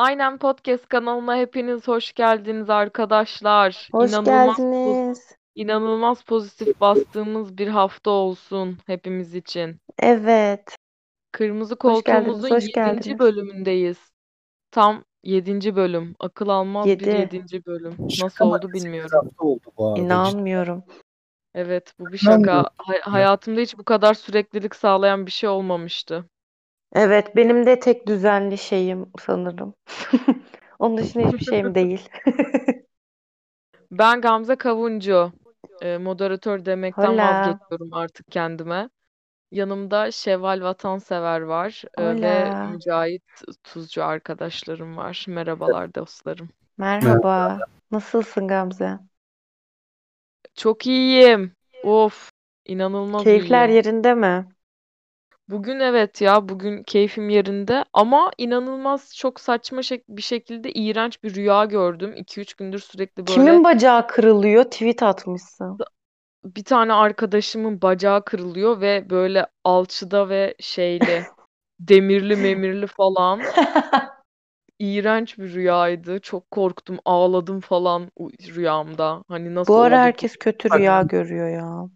Aynen Podcast kanalına hepiniz hoş geldiniz arkadaşlar. Hoş İnanılmaz poz- geldiniz. inanılmaz pozitif bastığımız bir hafta olsun hepimiz için. Evet. Kırmızı Hoş geldiniz, Koltuğumuzun hoş 7. geldiniz. bölümündeyiz. Tam 7. bölüm. Akıl almaz bir Yedi. 7. bölüm. Nasıl Şaka oldu makinesi bilmiyorum. hafta oldu bu arada. İnanmıyorum. Evet bu bir şaka. Hay- hayatımda hiç bu kadar süreklilik sağlayan bir şey olmamıştı. Evet, benim de tek düzenli şeyim sanırım. Onun dışında hiçbir şeyim değil. Ben Gamze Kavuncu. Ee, moderatör demekten Hola. vazgeçiyorum artık kendime. Yanımda Şevval Vatansever var e, ve Hola. Mücahit Tuzcu arkadaşlarım var. Merhabalar dostlarım. Merhaba. Nasılsın Gamze? Çok iyiyim. Of, inanılmaz Keyifler iyiyim. yerinde mi? Bugün evet ya, bugün keyfim yerinde ama inanılmaz çok saçma şek bir şekilde iğrenç bir rüya gördüm. 2-3 gündür sürekli böyle Kimin bacağı kırılıyor? Tweet atmışsın. bir tane arkadaşımın bacağı kırılıyor ve böyle alçıda ve şeyli demirli memirli falan iğrenç bir rüyaydı. Çok korktum, ağladım falan u- rüyamda. Hani nasıl Bu ara olabilir? herkes kötü rüya görüyor ya.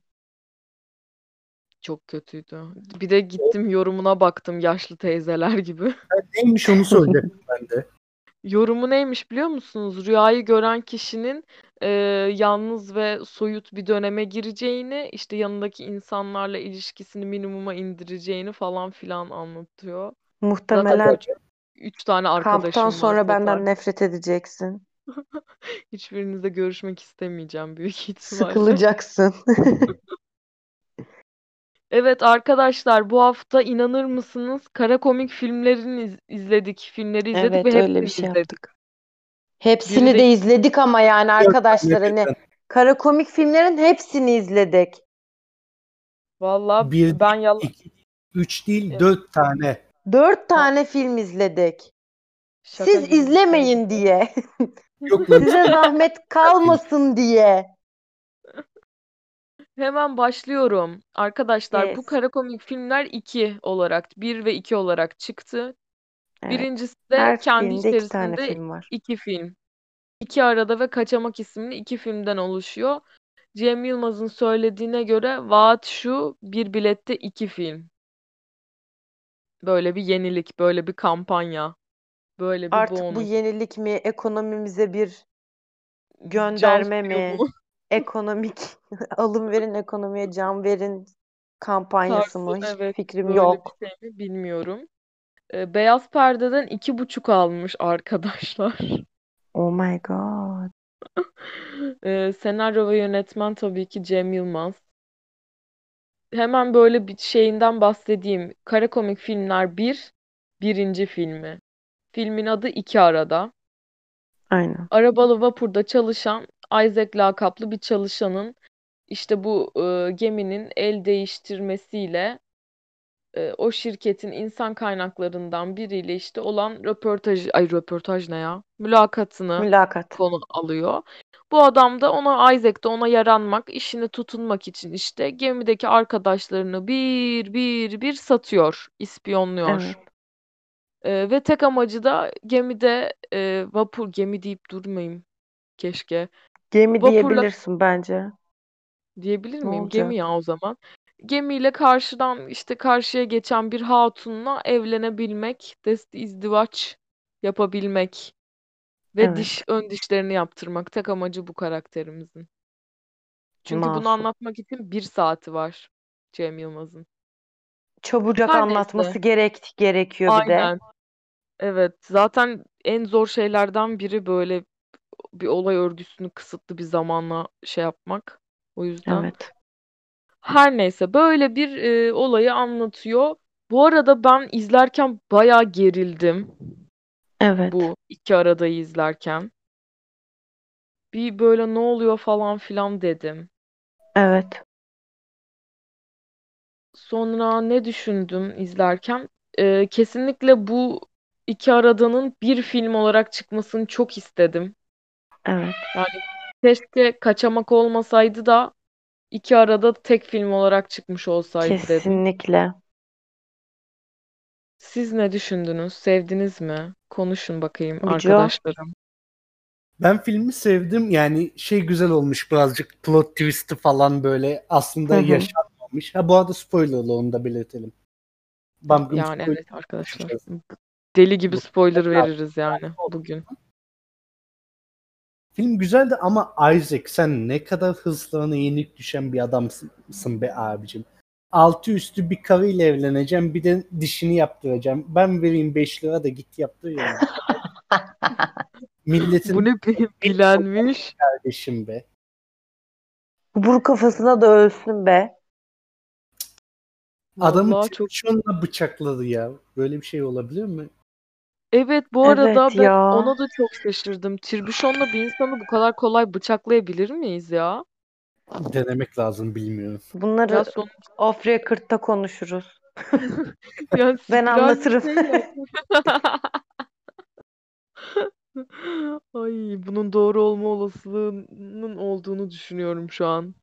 Çok kötüydü. Bir de gittim yorumuna baktım yaşlı teyzeler gibi. Ha, Neymiş onu söyledim ben de. Yorumu neymiş biliyor musunuz? Rüyayı gören kişinin e, yalnız ve soyut bir döneme gireceğini, işte yanındaki insanlarla ilişkisini minimuma indireceğini falan filan anlatıyor. Muhtemelen Zaten üç tane arkadaşım kamptan var sonra benden total. nefret edeceksin. Hiçbirinizle görüşmek istemeyeceğim büyük ihtimalle. Sıkılacaksın. Evet arkadaşlar bu hafta inanır mısınız kara komik filmlerini iz- izledik. Filmleri izledik Evet, ve öyle hepsini bir şey izledik. yaptık. Hepsini Biri de izledik ama yani arkadaşlar hani kara komik filmlerin hepsini izledik. valla Bir, ben yalan iki, üç değil Evet. dört tane. Dört tane film izledik. şaka Siz şey. izlemeyin diye. Yok lan Size zahmet kalmasın diye. Hemen başlıyorum. Arkadaşlar bu Yes. kara komik filmler 2 olarak 1 ve 2 olarak çıktı. Evet. Birincisi de Her kendi filmde iki tane içerisinde film var. iki film. İki Arada ve Kaçamak isimli iki filmden oluşuyor. Cem Yılmaz'ın söylediğine göre vaat şu bir bilette iki film. Böyle bir yenilik, böyle bir kampanya, böyle bir Artık bu bonus. yenilik mi, ekonomimize bir Can gönderme sıkıyor mi, mu? Ekonomik alım verin ekonomiye can verin kampanyası mı? Hiçbir evet fikrim yok. bir şey mi bilmiyorum. Ee, Beyaz Perde'den iki buçuk almış arkadaşlar. Oh my god. Ee, senaryo ve yönetmen tabii ki Cem Yılmaz. Hemen böyle bir şeyinden bahsedeyim. Kara Komik Filmler 1, birinci filmi. Filmin adı İki Arada. Aynen. Arabalı vapurda çalışan Isaac lakaplı bir çalışanın işte bu e, geminin el değiştirmesiyle e, o şirketin insan kaynaklarından biriyle işte olan röportaj, ay röportaj ne ya? Mülakatını Mülakat. konu alıyor. Bu adam da ona Isaac da ona yaranmak, işine tutunmak için işte gemideki arkadaşlarını bir bir bir satıyor, ispiyonluyor. Evet. Ee, ve tek amacı da gemide e, vapur gemi deyip durmayayım keşke. Gemi Vapurla diyebilirsin bence. diyebilir Ne miyim? Gemi olacak? ya o zaman. Gemiyle karşıdan işte karşıya geçen bir hatunla evlenebilmek, dest izdivaç yapabilmek ve Evet. diş ön dişlerini yaptırmak. Tek amacı bu karakterimizin. Çünkü bunu Masum. anlatmak için bir saati var Cem Yılmaz'ın. Çabucak Her anlatması gerek gerekiyor bir de. Aynen. Evet. Zaten en zor şeylerden biri böyle bir olay örgüsünü kısıtlı bir zamanla şey yapmak. O yüzden Evet. her neyse böyle bir e, olayı anlatıyor. Bu arada ben izlerken bayağı gerildim. Evet. Bu iki aradayı izlerken. Bir böyle ne oluyor falan filan dedim. Evet. Sonra ne düşündüm izlerken? Ee, kesinlikle bu iki aradanın bir film olarak çıkmasını çok istedim. Evet. Yani keşke kaçamak olmasaydı da iki arada tek film olarak çıkmış olsaydı dedim. Kesinlikle. Siz ne düşündünüz? Sevdiniz mi? Konuşun bakayım Burcu? arkadaşlarım. Ben filmi sevdim. Yani şey güzel olmuş birazcık plot twist'i falan böyle aslında Hı hı. yaşanmamış. Ha bu arada spoilerlı onu da belirtelim. Bam Yani spoiler evet arkadaşlar. Deli gibi spoiler veririz yani bugün. Film güzeldi ama Isaac sen ne kadar hızlarına yenik düşen bir adamsın be abicim. Altı üstü bir karıyla evleneceğim bir de dişini yaptıracağım. Ben vereyim 5 lira da git yaptır yani. Milletin Bu ne bi- bilenmiş. kardeşim be. Vur kafasına da ölsün be. Adamı çok bıçakladı ya. Böyle bir şey olabilir mi? Evet bu arada Evet ben ya. ona da çok şaşırdım. Tirbüşonla bir insanı bu kadar kolay bıçaklayabilir miyiz ya? Denemek lazım bilmiyorum. Bunları Ya son off record'ta konuşuruz. yani Ben anlatırım. şey. Ay bunun doğru olma olasılığının olduğunu düşünüyorum şu an.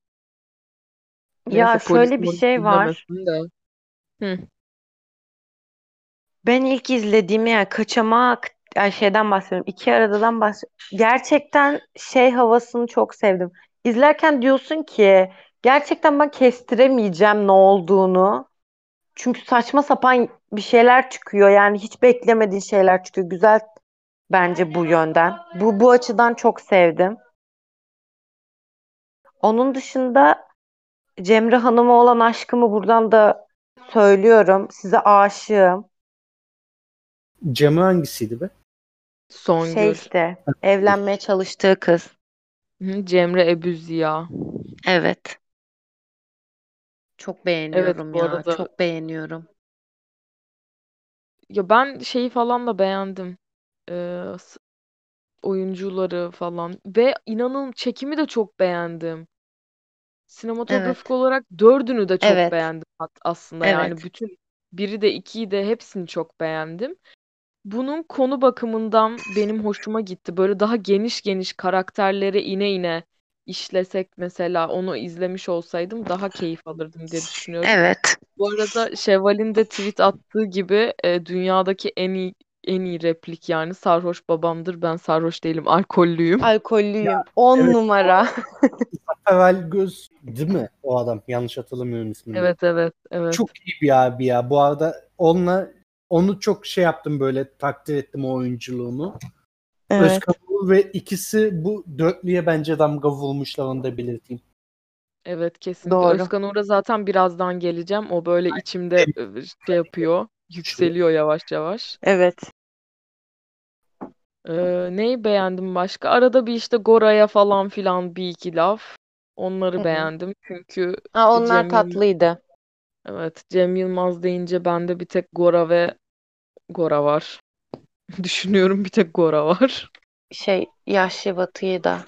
Ya Neyse polis şöyle bir molis şey var. dinlemesin de. Hı. Ben ilk izlediğimde yani kaçamak yani şeyden bahsediyorum. İki aradadan bahsediyorum. Gerçekten şey havasını çok sevdim. İzlerken diyorsun ki gerçekten ben kestiremeyeceğim ne olduğunu. Çünkü saçma sapan bir şeyler çıkıyor. Yani hiç beklemediğin şeyler çıkıyor. Güzel bence bu yönden. Bu bu açıdan çok sevdim. Onun dışında Cemre Hanım'a olan aşkımı buradan da söylüyorum. Size aşığım. Cemre hangisiydi be? Songül. Şey işte evlenmeye çalıştığı kız. Hı, Cemre Ebu Ziya. Evet. Çok beğeniyorum bu ya. arada- Çok beğeniyorum. Ya ben şeyi falan da beğendim. Ee, s- oyuncuları falan ve inanın çekimi de çok beğendim. Sinematografik Evet. olarak dördünü de çok Evet. beğendim aslında yani Evet. bütün biri de ikiyi de hepsini çok beğendim. Bunun konu bakımından benim hoşuma gitti. Böyle daha geniş geniş karakterlere ine ine işlesek mesela onu izlemiş olsaydım daha keyif alırdım diye düşünüyorum. Evet. Bu arada Şevval'in de tweet attığı gibi e, dünyadaki en iyi en iyi replik yani sarhoş babamdır ben sarhoş değilim alkollüyüm. Alkollüyüm. 10 evet. numara. Zafer Göz değil mi o adam? Yanlış hatırlamıyorum ismini. Evet evet evet. Çok iyi bir abi ya. Bu arada onunla onu çok şey yaptım böyle takdir ettim o oyunculuğunu. Evet. Özkan Uğur ve ikisi bu dörtlüye bence damga vurmuşlar onu da belirteyim. Evet kesinlikle. Doğru. Özkan Uğur'a zaten birazdan geleceğim. O böyle içimde e, şey yapıyor. Yükseliyor yavaş yavaş. Evet. Ee, neyi beğendim başka? Arada bir işte Gora'ya falan filan bir iki laf. Onları Hı hı. beğendim. Çünkü Ha, onlar Cem Yılmaz, tatlıydı. evet Cem Yılmaz deyince bende bir tek Gora ve Gora var. Düşünüyorum bir tek Gora var. Şey yaşlı Batı'yı da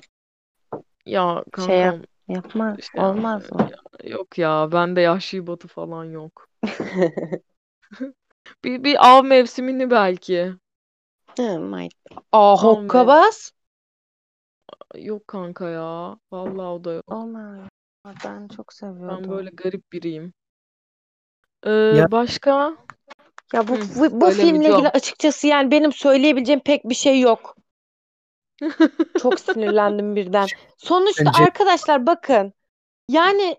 Ya şey yap- kankam yapmaz. işte Olmaz mı? yok ya bende Yahşi Batı falan yok. Bir, bir av mevsimini belki. Might. Aa hokkabaz. Yok kanka ya. Vallahi o da yok. Olmaz. Ben çok Ben seviyordum. böyle garip biriyim. Ee, Ya- başka? Ya bu, Hı, bu, bu filmle ilgili açıkçası yani benim söyleyebileceğim pek bir şey yok. Çok sinirlendim birden. Sonuçta Bence- arkadaşlar bakın. Yani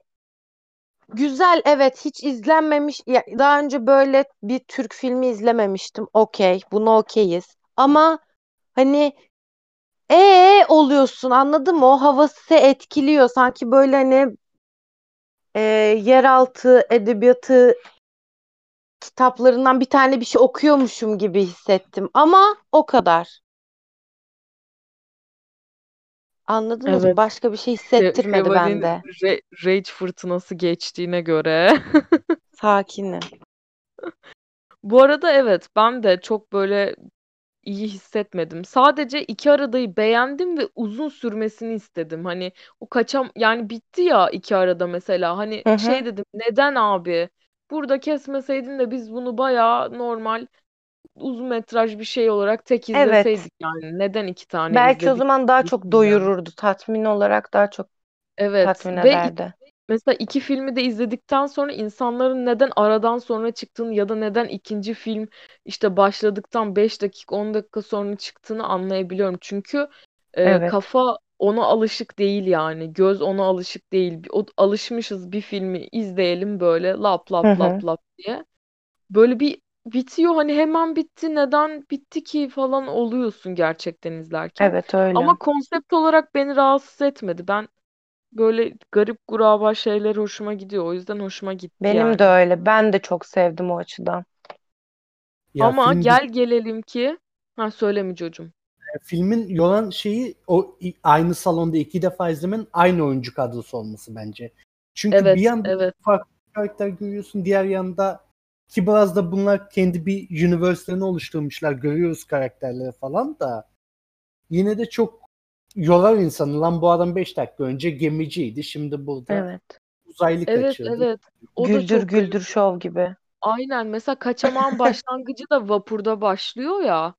güzel evet hiç izlenmemiş. Ya, daha önce böyle bir Türk filmi izlememiştim. Okey. Buna okeyiz. Ama hani ee oluyorsun anladın mı? O havası etkiliyor. Sanki böyle hani e, yeraltı edebiyatı kitaplarından bir tane bir şey okuyormuşum gibi hissettim. Ama o kadar. Anladınız mı? Evet. Başka bir şey Şe- hissettirmedi Şevval'in bende. re- rage fırtınası geçtiğine göre. Sakinim. Bu arada evet ben de çok böyle iyi hissetmedim. Sadece iki aradayı beğendim ve uzun sürmesini istedim. Hani o kaçam yani bitti ya iki arada mesela. Hani Hı hı. şey dedim neden abi? Burada kesmeseydin de biz bunu bayağı normal uzun metraj bir şey olarak tek Evet. izleseydik yani. Neden iki tane Belki o izledik? zaman daha çok doyururdu. Tatmin olarak daha çok Evet tatmin ve ederdi. mesela iki filmi de izledikten sonra insanların neden aradan sonra çıktığını ya da neden ikinci film işte başladıktan 5 dakika 10 dakika sonra çıktığını anlayabiliyorum. Çünkü e, Evet. kafa ona alışık değil yani. Göz ona alışık değil. O, alışmışız bir filmi izleyelim böyle lap Hı lap hı. lap lap diye. Böyle bir bitiyor hani hemen bitti neden bitti ki falan oluyorsun gerçekten izlerken. Evet öyle. Ama konsept olarak beni rahatsız etmedi. Ben böyle garip guraba şeyler hoşuma gidiyor. O yüzden hoşuma gitti Benim de yani. öyle. Ben de çok sevdim o açıdan. Ya Ama film gel gelelim ki ha söyle Mücocuğum. Filmin yoran şeyi o aynı salonda iki defa izlemenin aynı oyuncu kadrosu olması bence. Çünkü Evet, bir yanda evet. farklı karakter görüyorsun, diğer yanda ki biraz da bunlar kendi bir universe'lerini oluşturmuşlar. Görüyoruz karakterleri falan da yine de çok yorar insanı. Lan bu adam 5 dakika önce gemiciydi. Şimdi burada Evet. uzaylı Evet, kaçırdı. evet. O da Güldür çok güldür şov gibi. Aynen. Mesela Kaçamağın başlangıcı da vapurda başlıyor ya.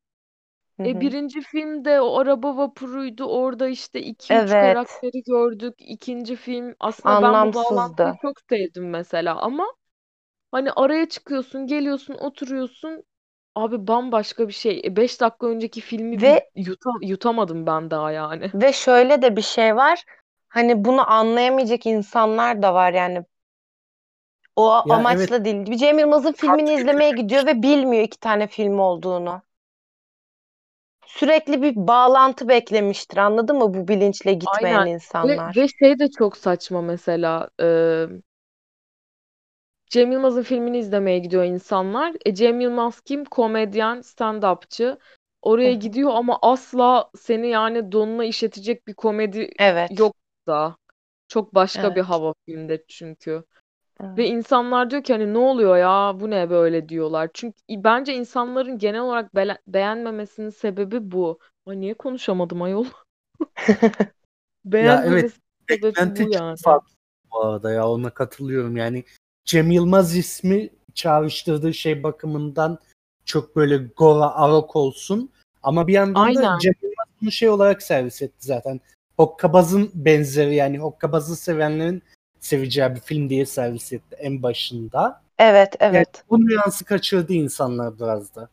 Hı E hı. birinci filmde o araba vapuruydu. Orada işte iki üç Evet. karakteri gördük. İkinci film aslında ben bu bağlantıyı Anlamsızdı. çok sevdim mesela ama hani araya çıkıyorsun, geliyorsun, oturuyorsun. Abi bambaşka bir şey. E, beş dakika önceki filmi bir Ve yuta- yutamadım ben daha yani. ve şöyle de bir şey var. Hani bunu anlayamayacak insanlar da var yani. O Ya evet amaçla değil. Bir Cem Yılmaz'ın filmini izlemeye gidiyor ve bilmiyor iki tane film olduğunu. Sürekli bir bağlantı beklemiştir. Anladın mı bu bilinçle gitmeyen Aynen. Ve, insanlar? ve şey de çok saçma mesela. E, Cem Yılmaz'ın filmini izlemeye gidiyor insanlar. E, Cem Yılmaz kim? Komedyen, stand-upçı. Oraya hı. gidiyor ama asla seni yani donuna işletecek bir komedi Evet. yok da. Çok başka bir Evet. hava filmde çünkü. Ve Evet. insanlar diyor ki hani ne oluyor ya bu ne böyle diyorlar. Çünkü bence insanların genel olarak bele- beğenmemesinin sebebi bu. Ay niye konuşamadım ayol? ya evet Beğenmemesinin sebebi beklenti bu çok yani. farklı bu arada ya ona katılıyorum. Yani Cem Yılmaz ismi çağrıştırdığı şey bakımından çok böyle Gora Arok olsun. Ama bir yandan da Aynen. Cem Yılmaz bunu şey olarak servis etti zaten. Hokkabaz'ın benzeri yani Hokkabaz'ı sevenlerin seveceği bir film diye servis etti en başında. Evet, Yani evet. bu nüansı kaçırdı insanlar biraz da.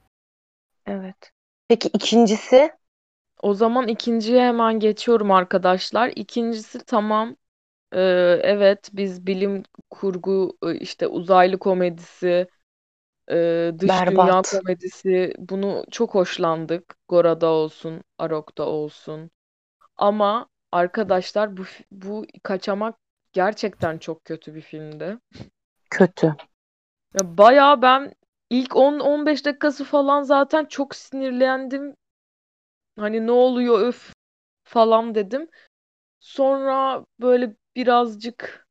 Evet. Peki ikincisi? O zaman ikinciye hemen geçiyorum arkadaşlar. İkincisi tamam. Ee, evet biz bilim kurgu e, işte uzaylı komedisi, e, dış dünya Berbat. komedisi bunu çok hoşlandık. Gora'da olsun, Arok'ta olsun. Ama arkadaşlar bu bu kaçamak gerçekten çok kötü bir filmdi. Kötü. Ya bayağı ben ilk 10-15 dakikası falan zaten çok sinirlendim. Hani ne oluyor öf falan dedim. Sonra böyle birazcık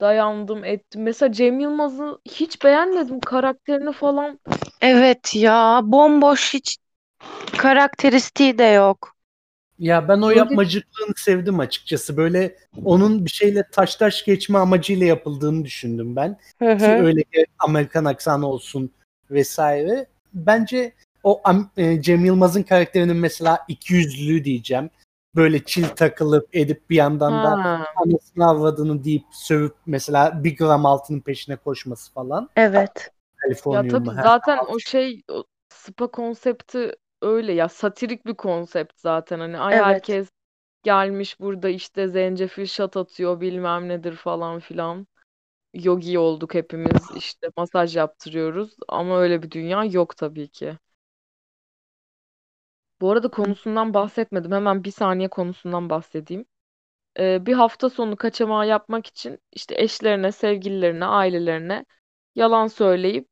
dayandım ettim. Mesela Cem Yılmaz'ı hiç beğenmedim karakterini falan. Evet ya, bomboş hiç karakteristiği de yok. Ya ben o yapmacıklığını sevdim açıkçası. Böyle onun bir şeyle taş taş geçme amacıyla yapıldığını düşündüm ben. Hı Ki hı. öyle ki Amerikan aksanı olsun vesaire. Bence o e, Cem Yılmaz'ın karakterinin mesela ikiyüzlülüğü diyeceğim. Böyle çil takılıp edip bir yandan da ha. anasını avradını deyip sövüp mesela bir gram altının peşine koşması falan. Evet. Ya tabii zaten o şey o spa konsepti öyle ya satirik bir konsept zaten hani ay Evet. herkes gelmiş burada işte zencefil şat atıyor bilmem nedir falan filan. Yogi olduk hepimiz işte masaj yaptırıyoruz ama öyle bir dünya yok tabii ki. Bu arada konusundan bahsetmedim. Hemen bir saniye konusundan bahsedeyim. Ee, bir hafta sonu kaçamağı yapmak için işte eşlerine, sevgililerine, ailelerine yalan söyleyip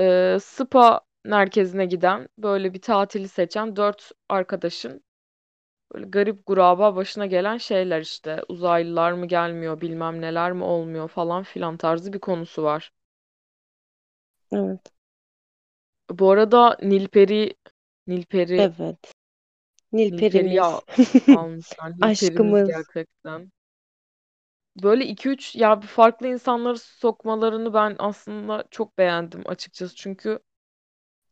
e, spa merkezine giden böyle bir tatili seçen dört arkadaşın böyle garip guraba başına gelen şeyler işte uzaylılar mı gelmiyor bilmem neler mi olmuyor falan filan tarzı bir konusu var. Evet. Bu arada Nilperi Nilperi Evet. Nilperi'yi Nilperimiz. al- almışlar. Nilperimiz Aşkımız. gerçekten. Böyle iki üç ya bir farklı insanları sokmalarını ben aslında çok beğendim açıkçası. Çünkü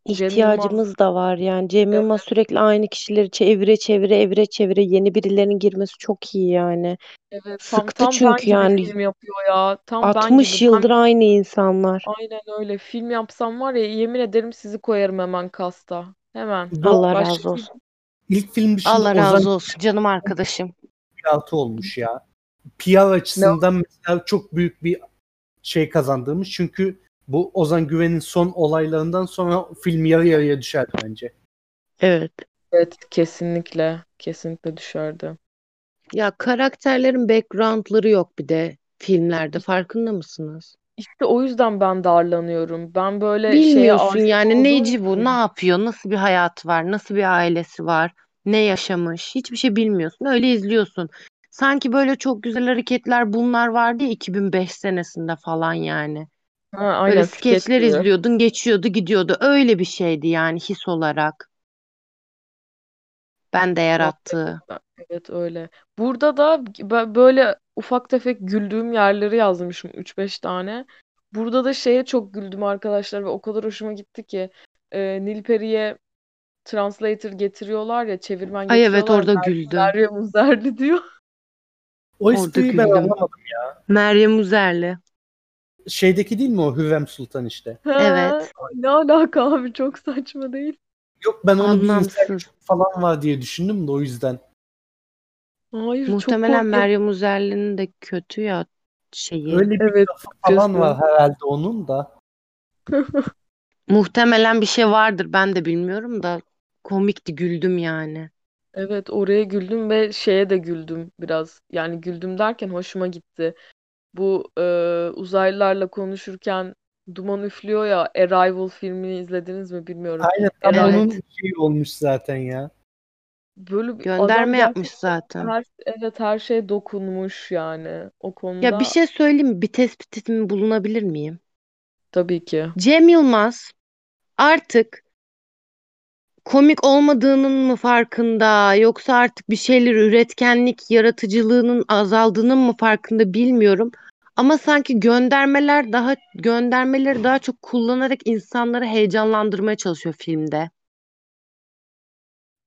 Cem Yılmaz İhtiyacımız da var yani. Cem Yılmaz sürekli aynı kişileri çevire çevire evire çevire yeni birilerinin girmesi çok iyi yani. evet tam Sıktı tam ben çünkü gibi yani film yapıyor ya. Tam ben 60 gibi. Ben yıldır aynı insanlar. aynen öyle. Film yapsam var ya yemin ederim sizi koyarım hemen kasta. Hemen. Bu Allah Başka razı film olsun. ilk film dışında Allah Ozan razı olsun canım arkadaşım. altı olmuş ya. PR açısından mesela çok büyük bir şey kazandırmış. Çünkü bu Ozan Güven'in son olaylarından sonra film yarı yarıya düşer bence. Evet. Evet kesinlikle. Kesinlikle düşerdi. Ya karakterlerin background'ları yok bir de filmlerde farkında mısınız? İşte o yüzden ben darlanıyorum. Ben böyle şeye Bilmiyorsun aşık yani olduğum neci bu, ne yapıyor, nasıl bir hayatı var, nasıl bir ailesi var, ne yaşamış, hiçbir şey bilmiyorsun. Öyle izliyorsun. Sanki böyle çok güzel hareketler bunlar vardı ya 2005 senesinde falan yani. Ha, Böyle aynen skeç skeçler gibi. izliyordun, geçiyordu, gidiyordu. Öyle bir şeydi yani his olarak. Ben de yarattığı. Evet öyle. Burada da böyle ufak tefek güldüğüm yerleri yazmışım 3-5 tane. Burada da şeye çok güldüm arkadaşlar ve o kadar hoşuma gitti ki e, Nilperi'ye translator getiriyorlar ya çevirmen Ay evet getiriyorlar. orada Mer- güldüm. Meryem Uzerli diyor. O Orada espriyi ben güldüm. anlamadım. Meryem Uzerli. Şeydeki değil mi o Hürrem Sultan işte? Ha, Evet. ne alaka abi çok saçma değil. Yok ben onu bir falan var diye düşündüm de o yüzden. Hayır çok Muhtemelen. Meryem Uzerli'nin de kötü ya şeyi. Öyle bir Evet falan var herhalde onun da. Muhtemelen bir şey vardır ben de bilmiyorum da komikti güldüm yani. Evet oraya güldüm ve şeye de güldüm biraz. Yani güldüm derken hoşuma gitti. Bu e, uzaylılarla konuşurken duman üflüyor ya Arrival filmini izlediniz mi bilmiyorum. Aynen tam onun şeyi olmuş zaten ya. Böyle bir Gönderme yapmış zaten. her evet her şeye dokunmuş yani. O Ya konuda bir şey söyleyeyim mi? Bir tespitim bulunabilir miyim? tabii ki. Cem Yılmaz artık komik olmadığının mı farkında yoksa artık bir şeyler üretkenlik, yaratıcılığının azaldığının mı farkında bilmiyorum. Ama sanki göndermeler daha göndermeleri daha çok kullanarak insanları heyecanlandırmaya çalışıyor filmde.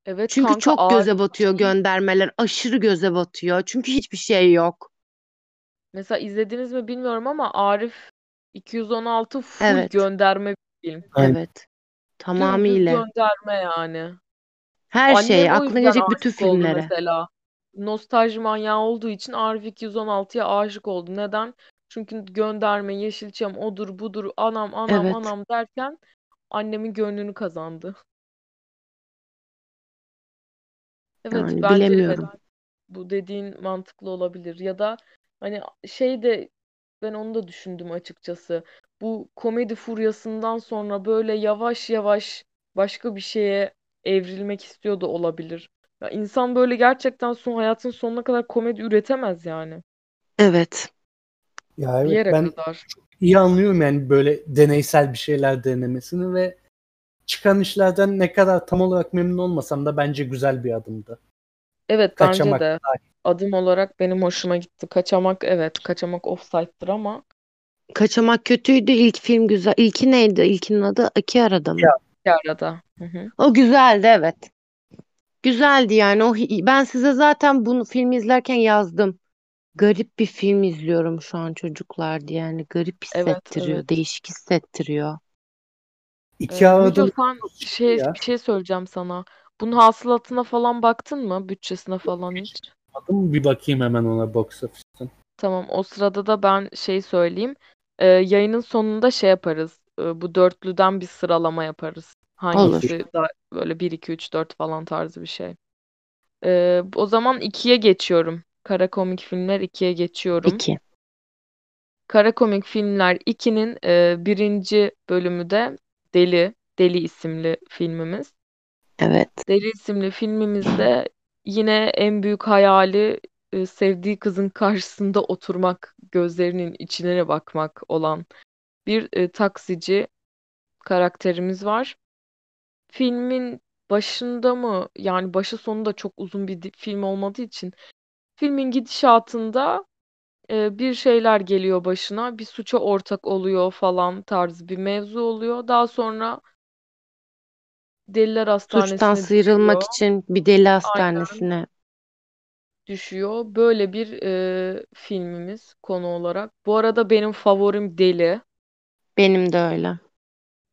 Evet Çünkü kanka çok ağır göze batıyor göndermeler, aşırı göze batıyor. Çünkü hiçbir şey yok. mesela izlediniz mi bilmiyorum ama Arif 216 full Evet, gönderme bir film. Evet. Tamamıyla. gönderme yani. Her Annem o aklına gelecek bütün filmlere. mesela. Nostalji manyağı olduğu için Arif 216'ya aşık oldu. Neden? Çünkü gönderme, Yeşilçam, odur budur, anam anam Evet. anam derken annemin gönlünü kazandı. Evet Yani bence evet bilemiyorum. bu dediğin mantıklı olabilir. Ya da hani şey de ben onu da düşündüm açıkçası. Bu komedi furyasından sonra böyle yavaş yavaş başka bir şeye evrilmek istiyor da olabilir. Ya insan böyle gerçekten son hayatın sonuna kadar komedi üretemez yani. Evet. Ya Bir evet yere ben kadar. iyi anlıyorum yani böyle deneysel bir şeyler denemesini ve çıkan işlerden ne kadar tam olarak memnun olmasam da bence güzel bir adımdı. Evet bence Kaçamak de dahil. adım olarak benim hoşuma gitti. Kaçamak evet kaçamak offside'dır ama Kaçamak kötüydü. İlk film güzel. İlki neydi? İlkinin adı İki Arada mı? Ya bir arada. Hı hı. O güzeldi evet. Güzeldi yani. O ben size zaten bunu film izlerken yazdım. Garip bir film izliyorum şu an çocuklar diye. Yani garip Evet hissettiriyor, evet. değişik hissettiriyor. iki Ee, Müco sen çıktı şey ya. bir şey söyleyeceğim sana. Bunun hasılatına falan baktın mı? Bütçesine falan hiç? Adım bir bakayım hemen ona box office'ten. Tamam, o sırada da ben şey söyleyeyim. Ee, yayının sonunda şey yaparız. Ee, bu dörtlüden bir sıralama yaparız. Olur. Hangisi daha böyle 1 2 3 4 falan tarzı bir şey. Ee, o zaman ikiye geçiyorum. Kara komik filmler ikiye geçiyorum. İki. Kara komik filmler 2'nin e, birinci bölümü de Deli. Deli isimli filmimiz. Evet. Deli isimli filmimizde yine en büyük hayali e, sevdiği kızın karşısında oturmak, gözlerinin içine bakmak olan bir e, taksici karakterimiz var. Filmin başında mı yani başı sonu da çok uzun bir di- film olmadığı için filmin gidişatında e, bir şeyler geliyor başına, bir suça ortak oluyor falan tarzı bir mevzu oluyor. Daha sonra Deliler Hastanesi'ne Suçtan sıyrılmak düşüyor. için bir deli Aynen hastanesine. düşüyor. Böyle bir e, filmimiz konu olarak. Bu arada benim favorim Deli. Benim de öyle.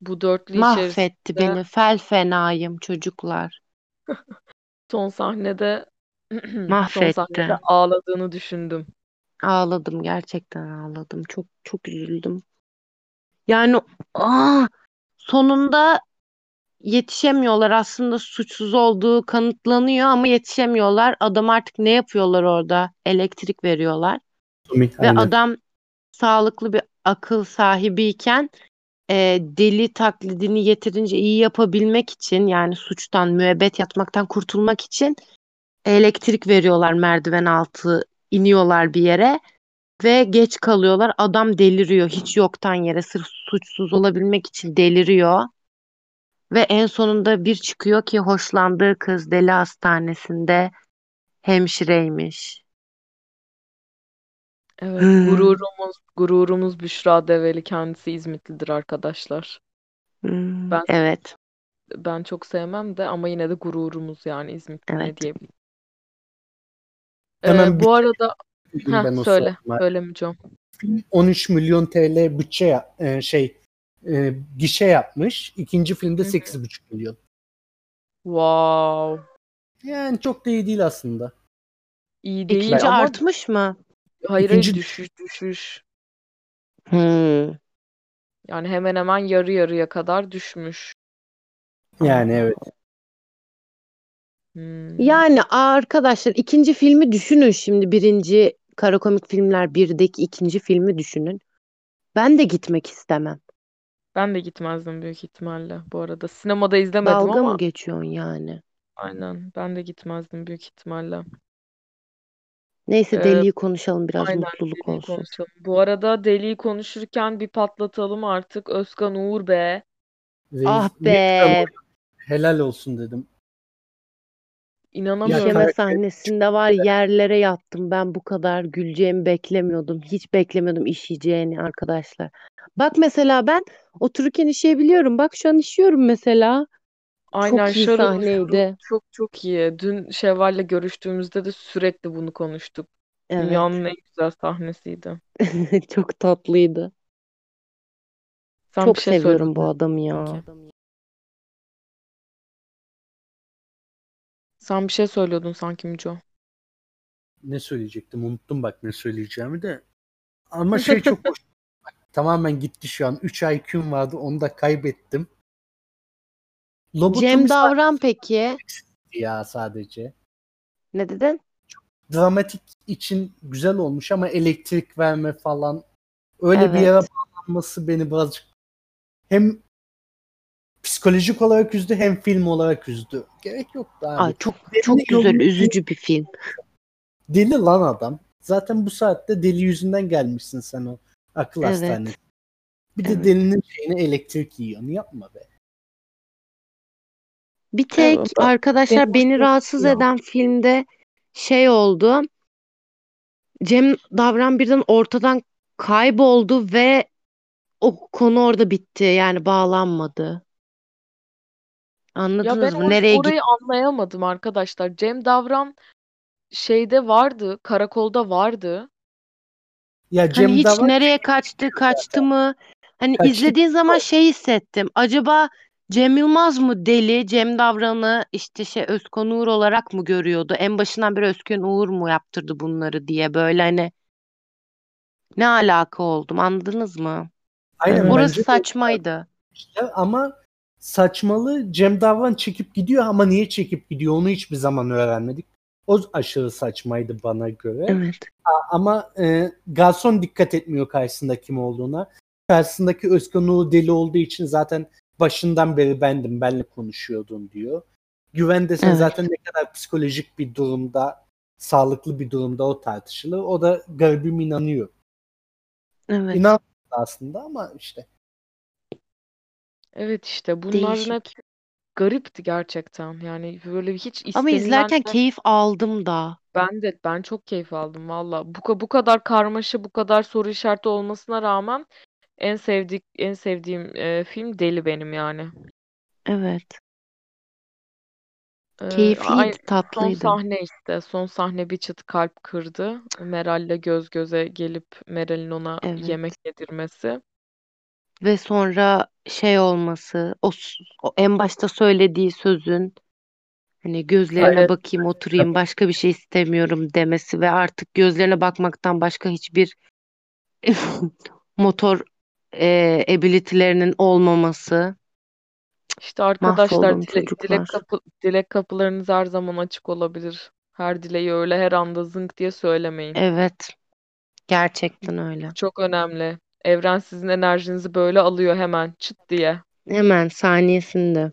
Bu dörtlü Mahvetti içerisinde beni. Fel fenayım çocuklar. son sahnede son Mahvetti. sahnede ağladığını düşündüm. Ağladım gerçekten ağladım. Çok çok üzüldüm. Yani aa, sonunda yetişemiyorlar. Aslında suçsuz olduğu kanıtlanıyor ama yetişemiyorlar. Adam artık ne yapıyorlar orada? Elektrik veriyorlar. Sumi, Ve aynen. adam sağlıklı bir akıl sahibiyken e, deli taklidini yeterince iyi yapabilmek için yani suçtan, müebbet yatmaktan kurtulmak için elektrik veriyorlar merdiven altı iniyorlar bir yere ve geç kalıyorlar. Adam deliriyor hiç yoktan yere sırf suçsuz olabilmek için deliriyor. Ve en sonunda bir çıkıyor ki hoşlandığı kız deli hastanesinde hemşireymiş. Evet, Hmm. gururumuz gururumuz Büşra Develi kendisi İzmitlidir arkadaşlar. Hmm, Ben evet, ben çok sevmem de ama yine de gururumuz yani İzmitli ne evet. diyebilirim. Hemen Ee, bu arada Heh, ben o söyle sırada. söyle Mücom. Film 13 milyon TL bütçe yap- e, şey e, gişe yapmış. İkinci filmde Hı hı. 8,5 milyon. Wow. Yani çok da iyi değil aslında. İyi değil İkinci ama artmış mı? Hayır hayır İkinci düşüş düşüş. Hmm, Yani hemen hemen yarı yarıya kadar düşmüş. yani evet. Hmm. Yani arkadaşlar ikinci filmi düşünün şimdi birinci kara komik filmler birdeki ikinci filmi düşünün. Ben de gitmek istemem. Ben de gitmezdim büyük ihtimalle bu arada. Sinemada izlemedim Dalga ama mı geçiyorsun yani? aynen ben de gitmezdim büyük ihtimalle. Neyse Ee, deliyi konuşalım biraz aynen mutluluk Deli'yi olsun. konuşalım. Bu arada Deli'yi konuşurken bir patlatalım artık. Özkan Uğur be. Reis, Ah ne be. Helal olsun dedim. Ya İnanamıyorum. işeme karakter sahnesinde var yerlere yattım. Ben bu kadar güleceğimi beklemiyordum. Hiç beklemiyordum işeyeceğini arkadaşlar. Bak mesela ben otururken işeyebiliyorum. Bak şu an işiyorum mesela. Aynen Çok iyi şöyle sahneydi. çok çok iyi. Dün Şevval'le görüştüğümüzde de sürekli bunu konuştuk. Evet. Dünyanın en güzel sahnesiydi. Çok tatlıydı. Sen bir Çok şey seviyorum bu adamı ya. sanki. Sen bir şey söylüyordun sanki Müco. Ne söyleyecektim? Unuttum bak ne söyleyeceğimi de. Ama şey çok hoş. Bak, tamamen gitti şu an. 3 IQ'm vardı onu da kaybettim. Lobut'un Cem bir Davran peki? ya sadece. Ne dedin? Dramatik için güzel olmuş ama elektrik verme falan öyle bir Evet. yere bağlanması beni birazcık hem psikolojik olarak üzdü hem film olarak üzdü. Gerek yoktu abi. Ay çok Deli çok güzel, yolunu- üzücü bir film. Deli lan adam. Zaten bu saatte deli yüzünden gelmişsin sen o akıl Evet. hastanesine. Bir de Evet. delinin şeyine elektrik yiyorsun. Yapma be. Bir tek Evet, ben- arkadaşlar benim beni rahatsız gidiyor. eden filmde şey oldu. Cem Davran birden ortadan kayboldu ve o konu orada bitti. Yani bağlanmadı. Ya ben Anladınız mı? Nereye orayı anlayamadım arkadaşlar. Cem Davran şeyde vardı, karakolda vardı. Ya Hani Cem hiç Davran nereye kaçtı, kaçtı mı? Hani Kaçtı izlediğin zaman şey hissettim. Acaba Cem Yılmaz mı deli, Cem Davran'ı işte şey Özkan Uğur olarak mı görüyordu? En başından beri Özkan Uğur mu yaptırdı bunları diye böyle hani ne alaka oldum anladınız mı? aynen. Orası bence de saçmaydı. işte ama saçmalı Cem Davran çekip gidiyor ama niye çekip gidiyor onu hiçbir zaman öğrenmedik. O aşırı saçmaydı bana göre. Evet. Ama e, garson dikkat etmiyor karşısında kim olduğuna. Karşısındaki Özkan Uğur deli olduğu için zaten başından beri bendim, benle konuşuyordun diyor. Güven desen Evet. zaten ne kadar psikolojik bir durumda, sağlıklı bir durumda o tartışılır. O da garibim inanıyor. Evet. İnan aslında ama işte. Evet işte bunlar hep Değişik. garipti gerçekten. Yani böyle hiç Ama istenilen izlerken de keyif aldım da. ben de ben çok keyif aldım valla. Bu, bu kadar karmaşa, bu kadar soru işareti olmasına rağmen en sevdik en sevdiğim e, film Deli benim yani. Evet. Ee, Keyifliydi, ay- son tatlıydı. sahne işte. Son sahne bir çıt kalp kırdı. Meral'le göz göze gelip Meral'in ona Evet. yemek yedirmesi. Ve sonra şey olması, o, s- o en başta söylediği sözün hani gözlerine Evet. bakayım, oturayım, başka bir şey istemiyorum demesi ve artık gözlerine bakmaktan başka hiçbir motor e, ability'lerinin olmaması. İşte arkadaşlar Mahvoldum dile- dilek çocuklar. kapı dilek kapılarınız her zaman açık olabilir. Her dileği öyle her anda zınk diye söylemeyin. Evet, gerçekten öyle. Çok önemli. Evren sizin enerjinizi böyle alıyor hemen çıt diye. Hemen saniyesinde.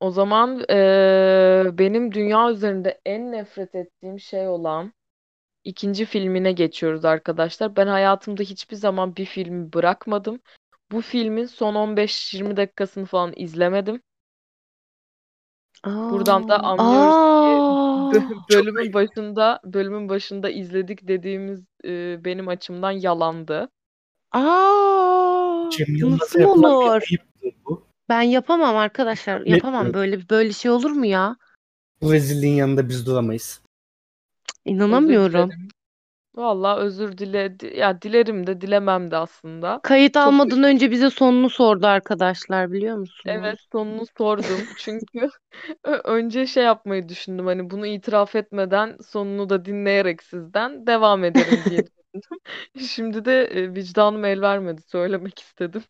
O zaman eee, benim dünya üzerinde en nefret ettiğim şey olan ikinci filmine geçiyoruz arkadaşlar. Ben hayatımda hiçbir zaman bir filmi bırakmadım. Bu filmin son 15-20 dakikasını falan izlemedim. Buradan da Aa, anlıyoruz ki aa, bö- bölümün başında bölümün başında izledik dediğimiz e, benim açımdan yalandı. aa, Cem nasıl olur? bu. Ben yapamam arkadaşlar. Yapamam böyle böyle şey olur mu ya? Bu rezilliğin yanında biz duramayız. Özür İnanamıyorum. dilerim. Vallahi özür dile di- ya dilerim de dilemem de aslında. Kayıt Çok almadan önce bize sonunu sordu arkadaşlar biliyor evet musunuz? sonunu sordum. Çünkü ö- önce şey yapmayı düşündüm. Hani bunu itiraf etmeden sonunu da dinleyerek sizden devam ederim diye düşündüm. Şimdi de e, vicdanım el vermedi. Söylemek istedim.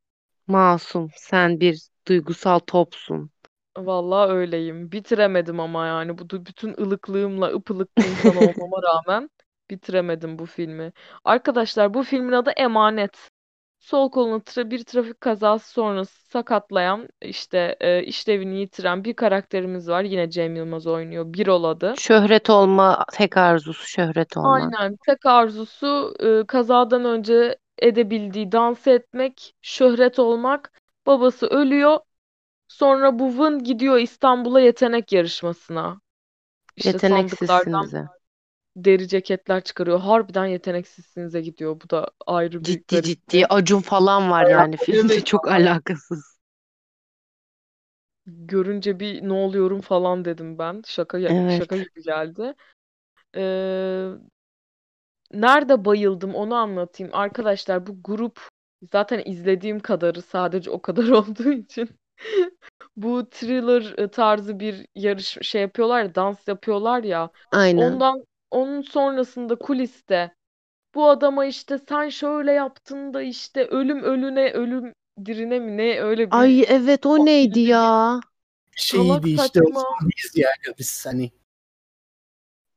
Masum, sen bir duygusal topsun. Vallahi öyleyim. Bitiremedim ama yani bu da bütün ılıklığımla ıpılık bir insan olmama rağmen bitiremedim bu filmi. Arkadaşlar bu filmin adı Emanet. Sol kolunu tra- bir trafik kazası sonrası sakatlayan işte e, işlevini yitiren bir karakterimiz var. Yine Cem Yılmaz oynuyor. Birol adı. Şöhret olma, tek arzusu şöhret olmak. Aynen. Tek arzusu e, kazadan önce edebildiği dans etmek, şöhret olmak. Babası ölüyor. Sonra bu Vın gidiyor İstanbul'a yetenek yarışmasına. İşte sandıklardan Yeteneksizsinize. deri ceketler çıkarıyor. Harbiden yeteneksizsinize gidiyor. Bu da ayrı bir Ciddi garip. ciddi Acun falan var yani filmde çok alakasız. Görünce bir ne oluyorum falan dedim ben. Şaka Evet. şaka gibi geldi. Ee, nerede bayıldım onu anlatayım. Arkadaşlar bu grup zaten izlediğim kadarı sadece o kadar olduğu için bu thriller e, tarzı bir yarış şey yapıyorlar ya, dans yapıyorlar ya. Aynen. Ondan onun sonrasında kuliste bu adama işte sen şöyle yaptın da işte ölüm ölüne ölüm dirine mi ne öyle bir Ay evet o neydi ya? salak Şeydi işte o biz yani biz hani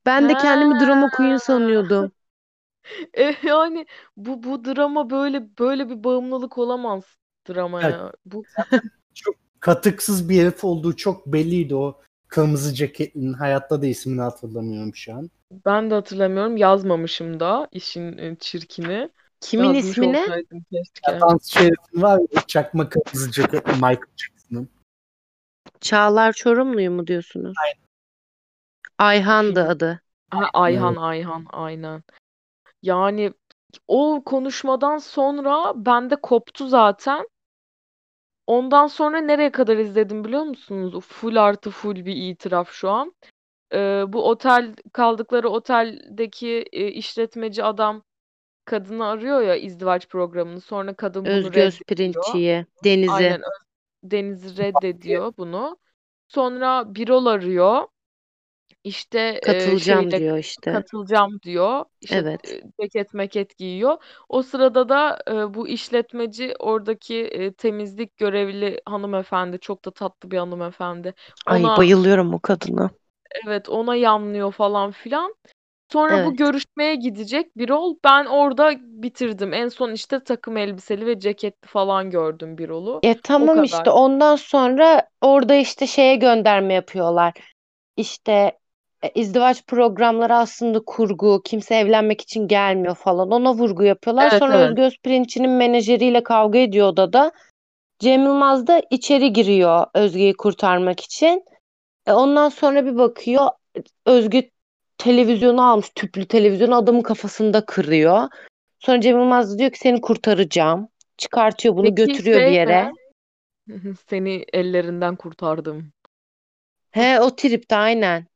Ben de kendimi drama queen sanıyordum. E, yani bu bu drama böyle böyle bir bağımlılık olamaz dramaya. Evet. Bu çok katıksız bir herif olduğu çok belliydi o kırmızı ceketlinin. Hayatta da ismini hatırlamıyorum şu an. ben de hatırlamıyorum yazmamışım da işin e, çirkini. Kimin Yazmış ismi ne? olsaydım keşke. Ya dansçı herifin var ya çakma kırmızı ceketli Michael Jackson'ın. Çağlar Çorumlu'yu mu diyorsunuz? Ayhan'dı Kim? adı. Ha, Ayhan Ayhan aynen. Yani o konuşmadan sonra bende koptu zaten. Ondan sonra nereye kadar izledim biliyor musunuz? Full artı full bir itiraf şu an. Ee, bu otel kaldıkları oteldeki e, işletmeci adam kadını arıyor ya izdivaç programını. Sonra kadın bunu Özgöz reddediyor. Pirinççi'ye. Deniz'i. Aynen Deniz'i reddediyor bunu. Sonra Birol arıyor. İşte Katılacağım şeyle diyor işte. katılacağım diyor. İşte Evet. ceket meket giyiyor. O sırada da e, bu işletmeci oradaki e, temizlik görevli hanımefendi çok da tatlı bir hanımefendi. Ay Ona bayılıyorum o kadına. evet ona yanlıyor falan filan. Sonra bu Evet. görüşmeye gidecek Birol. Ben orada bitirdim. En son işte takım elbiseli ve ceketli falan gördüm Birol'u. E O tamam işte ondan sonra orada işte şeye gönderme yapıyorlar. İşte izdivaç programları aslında kurgu. Kimse evlenmek için gelmiyor falan. Ona vurgu yapıyorlar. Evet Sonra evet. Özgöz Pirinççi'nin menajeriyle kavga ediyor odada. Cem Yılmaz da içeri giriyor Özge'yi kurtarmak için. E ondan sonra bir bakıyor Özge televizyonu almış tüplü televizyonu adamın kafasında kırıyor. Sonra Cem Yılmaz diyor ki seni kurtaracağım. Çıkartıyor bunu Peki götürüyor bir şey yere. ne? Seni ellerinden kurtardım. He o tripte aynen.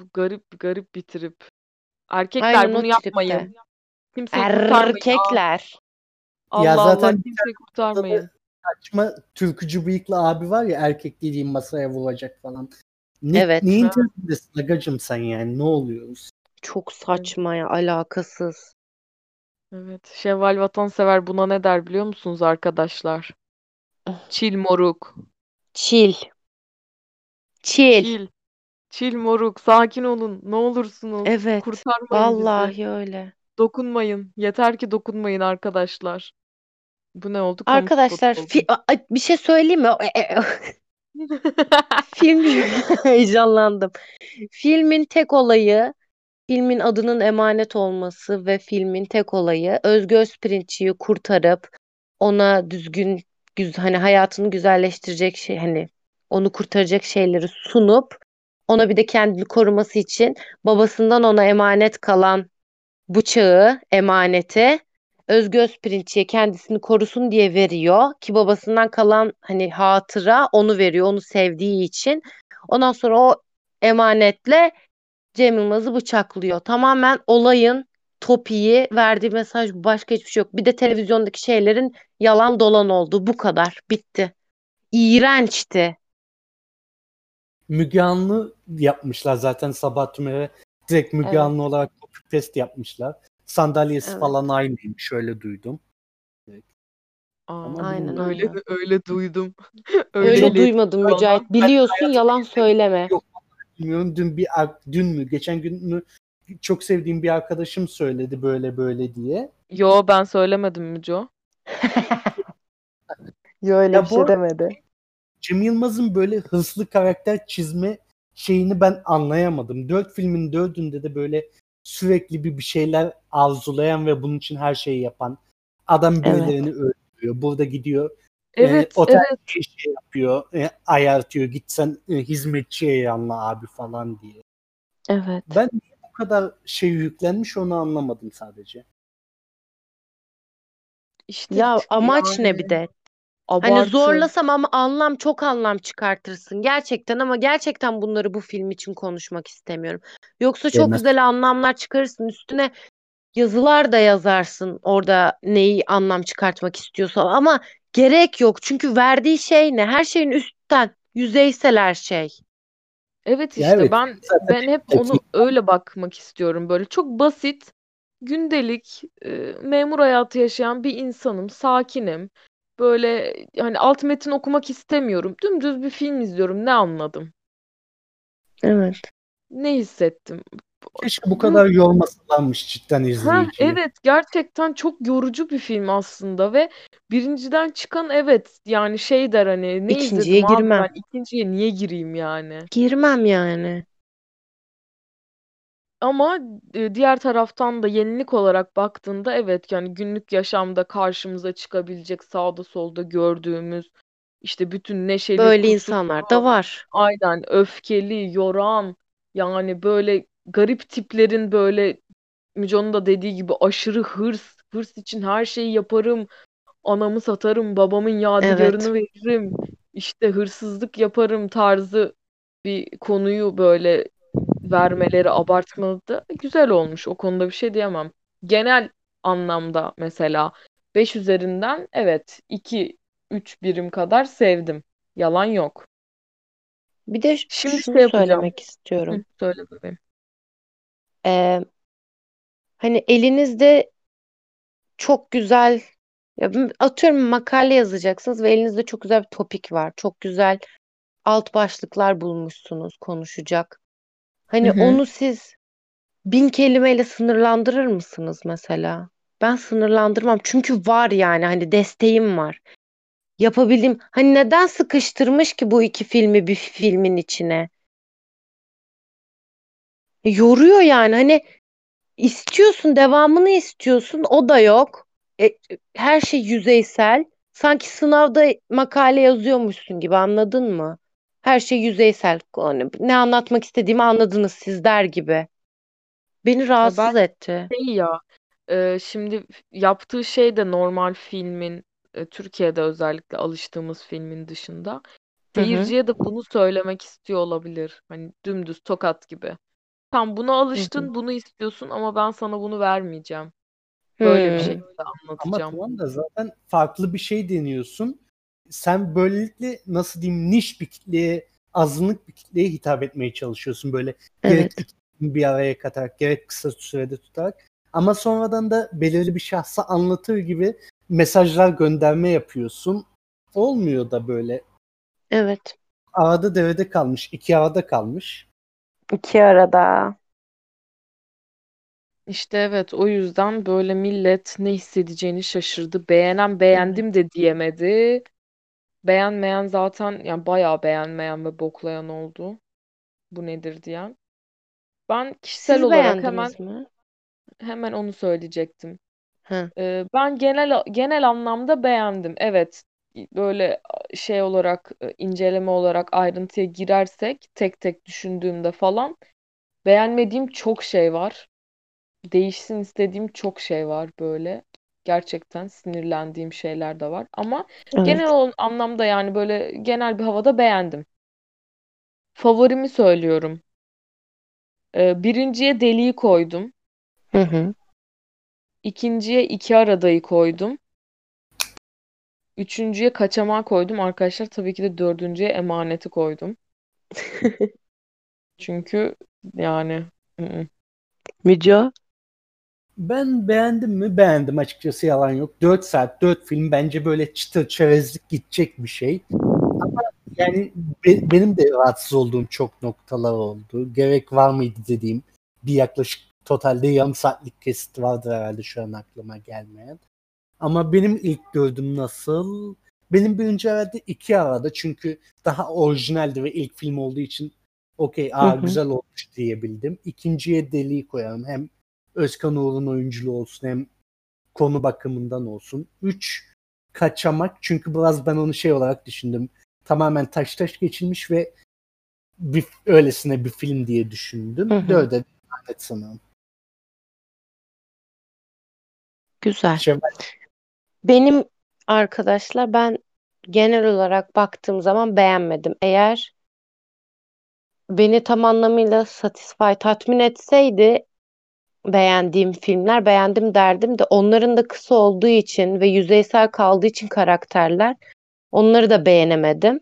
Bu garip garip bir trip. Erkekler Aynen bunu yapmayın. tripte. Kimseyi. Erkekler. Allah Ya Allah zaten kimseyi kurtarmayın. Saçma türkücü bıyıklı abi var ya erkek dediğin masaya vuracak falan. Ne, Evet. Neyin tribindesin agacım sen yani ne oluyoruz? Çok saçma ya alakasız. Evet. Şevval Vatansever buna ne der biliyor musunuz arkadaşlar? Çil moruk. Çil. Çil. Çil. Çil moruk. Sakin olun. Ne olursunuz. Evet. Kurtarmayın bizi. Vallahi öyle. Dokunmayın. Yeter ki dokunmayın arkadaşlar. Bu ne oldu? Kamu Arkadaşlar spotu fi- oldu. Ay, bir şey söyleyeyim mi? E, e, Film heyecanlandım. Filmin tek olayı filmin adının emanet olması ve filmin tek olayı Özgü Özpirinççi'yi kurtarıp ona düzgün güz hani hayatını güzelleştirecek şey hani onu kurtaracak şeyleri sunup ona bir de kendini koruması için babasından ona emanet kalan bıçağı emaneti Özgü Özpirinççi'ye kendisini korusun diye veriyor ki babasından kalan hani hatıra onu veriyor onu sevdiği için. Ondan sonra o emanetle Cem Yılmaz'ı bıçaklıyor. Tamamen olayın topiği verdiği mesaj başka hiçbir şey yok. Bir de televizyondaki şeylerin yalan dolan oldu. Bu kadar. Bitti. İğrençti. Müge Anlı yapmışlar zaten Sabah Tümer'e direkt Müge Evet. Anlı olarak copy paste yapmışlar. Sandalyesi Evet. falan aynıymış şöyle duydum. Aa, Ama Aynen öyle öyle. öyle duydum. Öyle iletişim duymadım. Mücahit. Biliyorsun yalan söyleme. Yok bilmiyorum dün bir dün mü geçen gün mü çok sevdiğim bir arkadaşım söyledi böyle böyle diye. Yo ben söylemedim Müco. Yo öyle Ya bir şey demedi. Cem Yılmaz'ın böyle hızlı karakter çizme şeyini ben anlayamadım. Dört filmin dördünde de böyle sürekli bir bir şeyler arzulayan ve bunun için her şeyi yapan adam Evet. birilerini öldürüyor. Burada gidiyor Evet, e, otel evet. bir şey yapıyor, e, ayartıyor. Gitsen e, hizmetçiye yanla abi falan diye. Evet. Ben bu kadar şey yüklenmiş onu anlamadım sadece. İşte Ya amaç ne yani bir de? Hani abartı. zorlasam ama anlam çok anlam çıkartırsın gerçekten ama gerçekten bunları bu film için konuşmak istemiyorum. Yoksa çok Demez. güzel anlamlar çıkarırsın üstüne yazılar da yazarsın orada neyi anlam çıkartmak istiyorsan ama gerek yok çünkü verdiği şey ne? Her şeyin üstten yüzeysel her şey. Evet Ya işte evet, ben zaten ben hep onu öyle bakmak istiyorum. Böyle çok basit, gündelik, e, memur hayatı yaşayan bir insanım, sakinim. Böyle hani alt metin okumak istemiyorum. Dümdüz bir film izliyorum. Ne anladım? Evet. Ne hissettim? Keşke bu kadar yormasalarmış cidden Ha, izleyiciyi. evet gerçekten çok yorucu bir film aslında ve birinciden çıkan evet yani şey der hani ne İkinciye izledim abi girmem. ben ikinciye niye gireyim yani? Girmem yani. Ama e, diğer taraftan da yenilik olarak baktığında evet yani günlük yaşamda karşımıza çıkabilecek sağda solda gördüğümüz işte bütün neşeli, Böyle insanlar da var. aynen öfkeli, yoran yani böyle garip tiplerin böyle Müco'nun da dediği gibi aşırı hırs, hırs için her şeyi yaparım, anamı satarım, babamın yadigarını veririm, işte hırsızlık yaparım tarzı bir konuyu böyle vermeleri abartmalı da güzel olmuş. O konuda bir şey diyemem. Genel anlamda mesela 5 üzerinden evet 2 3 birim kadar sevdim. Yalan yok. Bir de Şimdi şunu şey yapacağım. söylemek Hı, istiyorum. söyle bebeğim. Ee, hani elinizde çok güzel atıyorum makale yazacaksınız ve elinizde çok güzel bir topik var. Çok güzel alt başlıklar bulmuşsunuz konuşacak. Hani Hı hı. onu siz bin kelimeyle sınırlandırır mısınız mesela? Ben sınırlandırmam çünkü var yani hani desteğim var. Yapabildiğim hani neden sıkıştırmış ki bu iki filmi bir filmin içine? E, Yoruyor yani hani istiyorsun devamını istiyorsun o da yok. E, her şey yüzeysel. Sanki sınavda makale yazıyormuşsun gibi anladın mı? Her şey yüzeysel. Hani ne anlatmak istediğimi anladınız siz der gibi. Beni Ya ben rahatsız etti. şey ya e, şimdi yaptığı şey de normal filmin e, Türkiye'de özellikle alıştığımız filmin dışında. Seyirciye de bunu söylemek istiyor olabilir. Hani dümdüz tokat gibi. Tam buna alıştın, bunu istiyorsun ama ben sana bunu vermeyeceğim. Böyle bir Hmm. şekilde Ama anlatacağım. tamam da zaten farklı bir şey deniyorsun. Sen böylelikle nasıl diyeyim niş bir kitleye, azınlık bir kitleye hitap etmeye çalışıyorsun. Böyle gerek Evet. ikisini bir araya katarak, gerek kısa sürede tutarak. Ama sonradan da belirli bir şahsa anlatır gibi mesajlar gönderme yapıyorsun. Olmuyor da böyle. Evet. Arada devede kalmış, iki arada kalmış. İki arada. İşte evet o yüzden böyle millet ne hissedeceğini şaşırdı. Beğenen beğendim de diyemedi. Beğenmeyen zaten yani bayağı beğenmeyen ve boklayan oldu. Bu nedir diyen. Ben kişisel Siz olarak hemen beğendiniz mi? hemen onu söyleyecektim. Hı. Ee, ben genel genel anlamda beğendim. Evet, böyle şey olarak e, inceleme olarak ayrıntıya girersek tek tek düşündüğümde falan beğenmediğim çok şey var. Değişsin istediğim çok şey var böyle. Gerçekten sinirlendiğim şeyler de var. Ama Evet. genel anlamda yani böyle genel bir havada beğendim. Favorimi söylüyorum. Ee, birinciye Deli'yi koydum. Hı hı. İkinciye iki aradayı koydum. Üçüncüye kaçamağı koydum. Arkadaşlar tabii ki de dördüncüye emaneti koydum. Çünkü yani ı-ı. Ben beğendim mi? Beğendim açıkçası yalan yok. 4 saat 4 film bence böyle çıtır çerezlik gidecek bir şey. Ama yani be- benim de rahatsız olduğum çok noktalar oldu. Gerek var mıydı dediğim bir yaklaşık totalde yarım saatlik kesit vardır herhalde şu an aklıma gelmeyen. Ama benim ilk gördüğüm nasıl? Benim birinci herhalde iki arada çünkü daha orijinaldi ve ilk film olduğu için okey aa güzel olmuş diyebildim. İkinciye Deli'yi koyarım. Hem Özkan Uğur'un oyunculuğu olsun hem konu bakımından olsun. Üç Kaçamak çünkü biraz ben onu şey olarak düşündüm. Tamamen taş taş geçilmiş ve bir, öylesine bir film diye düşündüm. Hı hı. Dörde lanet sanırım. Güzel. Şevval, Benim arkadaşlar ben genel olarak baktığım zaman beğenmedim. Eğer beni tam anlamıyla satisfy, tatmin etseydi beğendiğim filmler beğendim derdim de onların da kısa olduğu için ve yüzeysel kaldığı için karakterler onları da beğenemedim.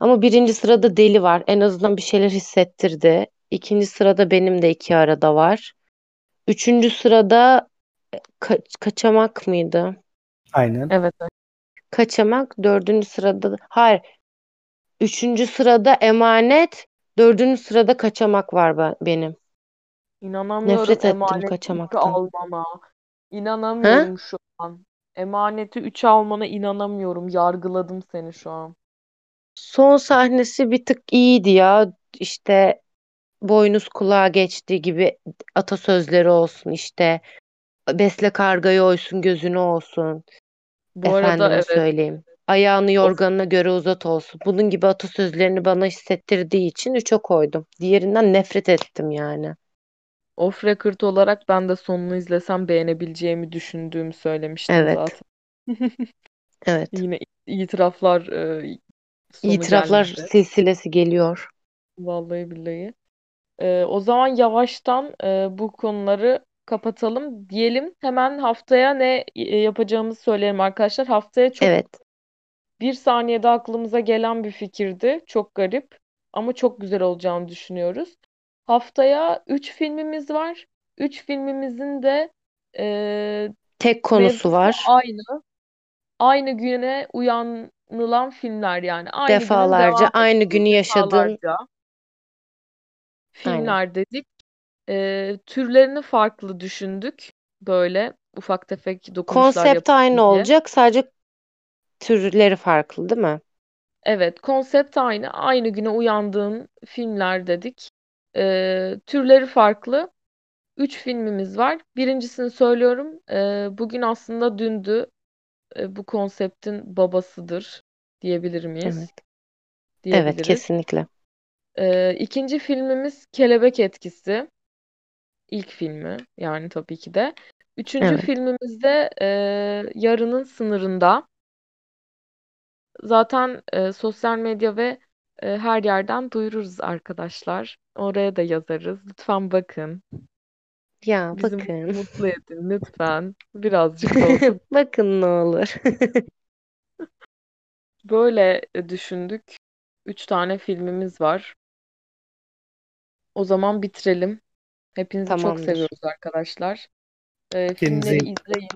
Ama birinci sırada Deli var. En azından bir şeyler hissettirdi. İkinci sırada benim de iki arada var. Üçüncü sırada Ka- Kaçamak mıydı? aynen. Evet. Kaçamak. Dördüncü sırada hayır. Üçüncü sırada Emanet. Dördüncü sırada Kaçamak var ben, benim. İnanamıyorum Nefret ettim emaneti 3'ü Kaçamak'tan. almana. İnanamıyorum şu an. Emaneti 3 almana inanamıyorum. Yargıladım seni şu an. Son sahnesi bir tık iyiydi ya. İşte boynuz kulağa geçtiği gibi atasözleri olsun işte. Besle kargayı oysun gözünü olsun. Bu arada Efendime evet. söyleyeyim. Ayağını yorganına göre uzat olsun. Bunun gibi atasözlerini bana hissettirdiği için üçe koydum. Diğerinden nefret ettim yani. Off record olarak ben de sonunu izlesem beğenebileceğimi düşündüğümü söylemiştim Evet. zaten. Evet. Yine itiraflar e, sonu İtiraflar gelmedi. silsilesi geliyor. Vallahi billahi. Ee, o zaman yavaştan e, bu konuları kapatalım diyelim. Hemen haftaya ne e, yapacağımızı söyleyelim arkadaşlar. Haftaya çok Evet. bir saniyede aklımıza gelen bir fikirdi. Çok garip ama çok güzel olacağını düşünüyoruz. Haftaya 3 filmimiz var. 3 filmimizin de e, Tek konusu var. aynı. Aynı güne uyanılan filmler yani. Aynı Defalarca aynı günü yaşadığın defalarca aynen. filmler dedik. Ee, türlerini farklı düşündük. Böyle ufak tefek dokunuşlar Konsept aynı diye. olacak. Sadece türleri farklı, değil mi? Evet, konsept aynı. Aynı güne uyandığın filmler dedik. Ee, türleri farklı. Üç filmimiz var. Birincisini söylüyorum. Ee, bugün aslında dündü. Ee, bu konseptin babasıdır diyebilir miyiz? Evet. Evet, kesinlikle. Ee, ikinci filmimiz Kelebek Etkisi. İlk filmi yani tabii ki de. Üçüncü Evet. filmimizde e, Yarının Sınırında. zaten e, sosyal medya ve e, her yerden duyururuz arkadaşlar. Oraya da yazarız. Lütfen bakın. Ya Bizi bakın. mutlu edin lütfen. Birazcık olsa. Bakın ne olur. Böyle e, düşündük. Üç tane filmimiz var. O zaman bitirelim. Hepinizi çok Tamamdır. seviyoruz arkadaşlar. E, Kendinize filmleri iyi izleyin.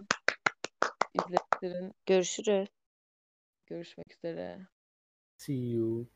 İzlettirin. Görüşürüz. Görüşmek üzere. See you.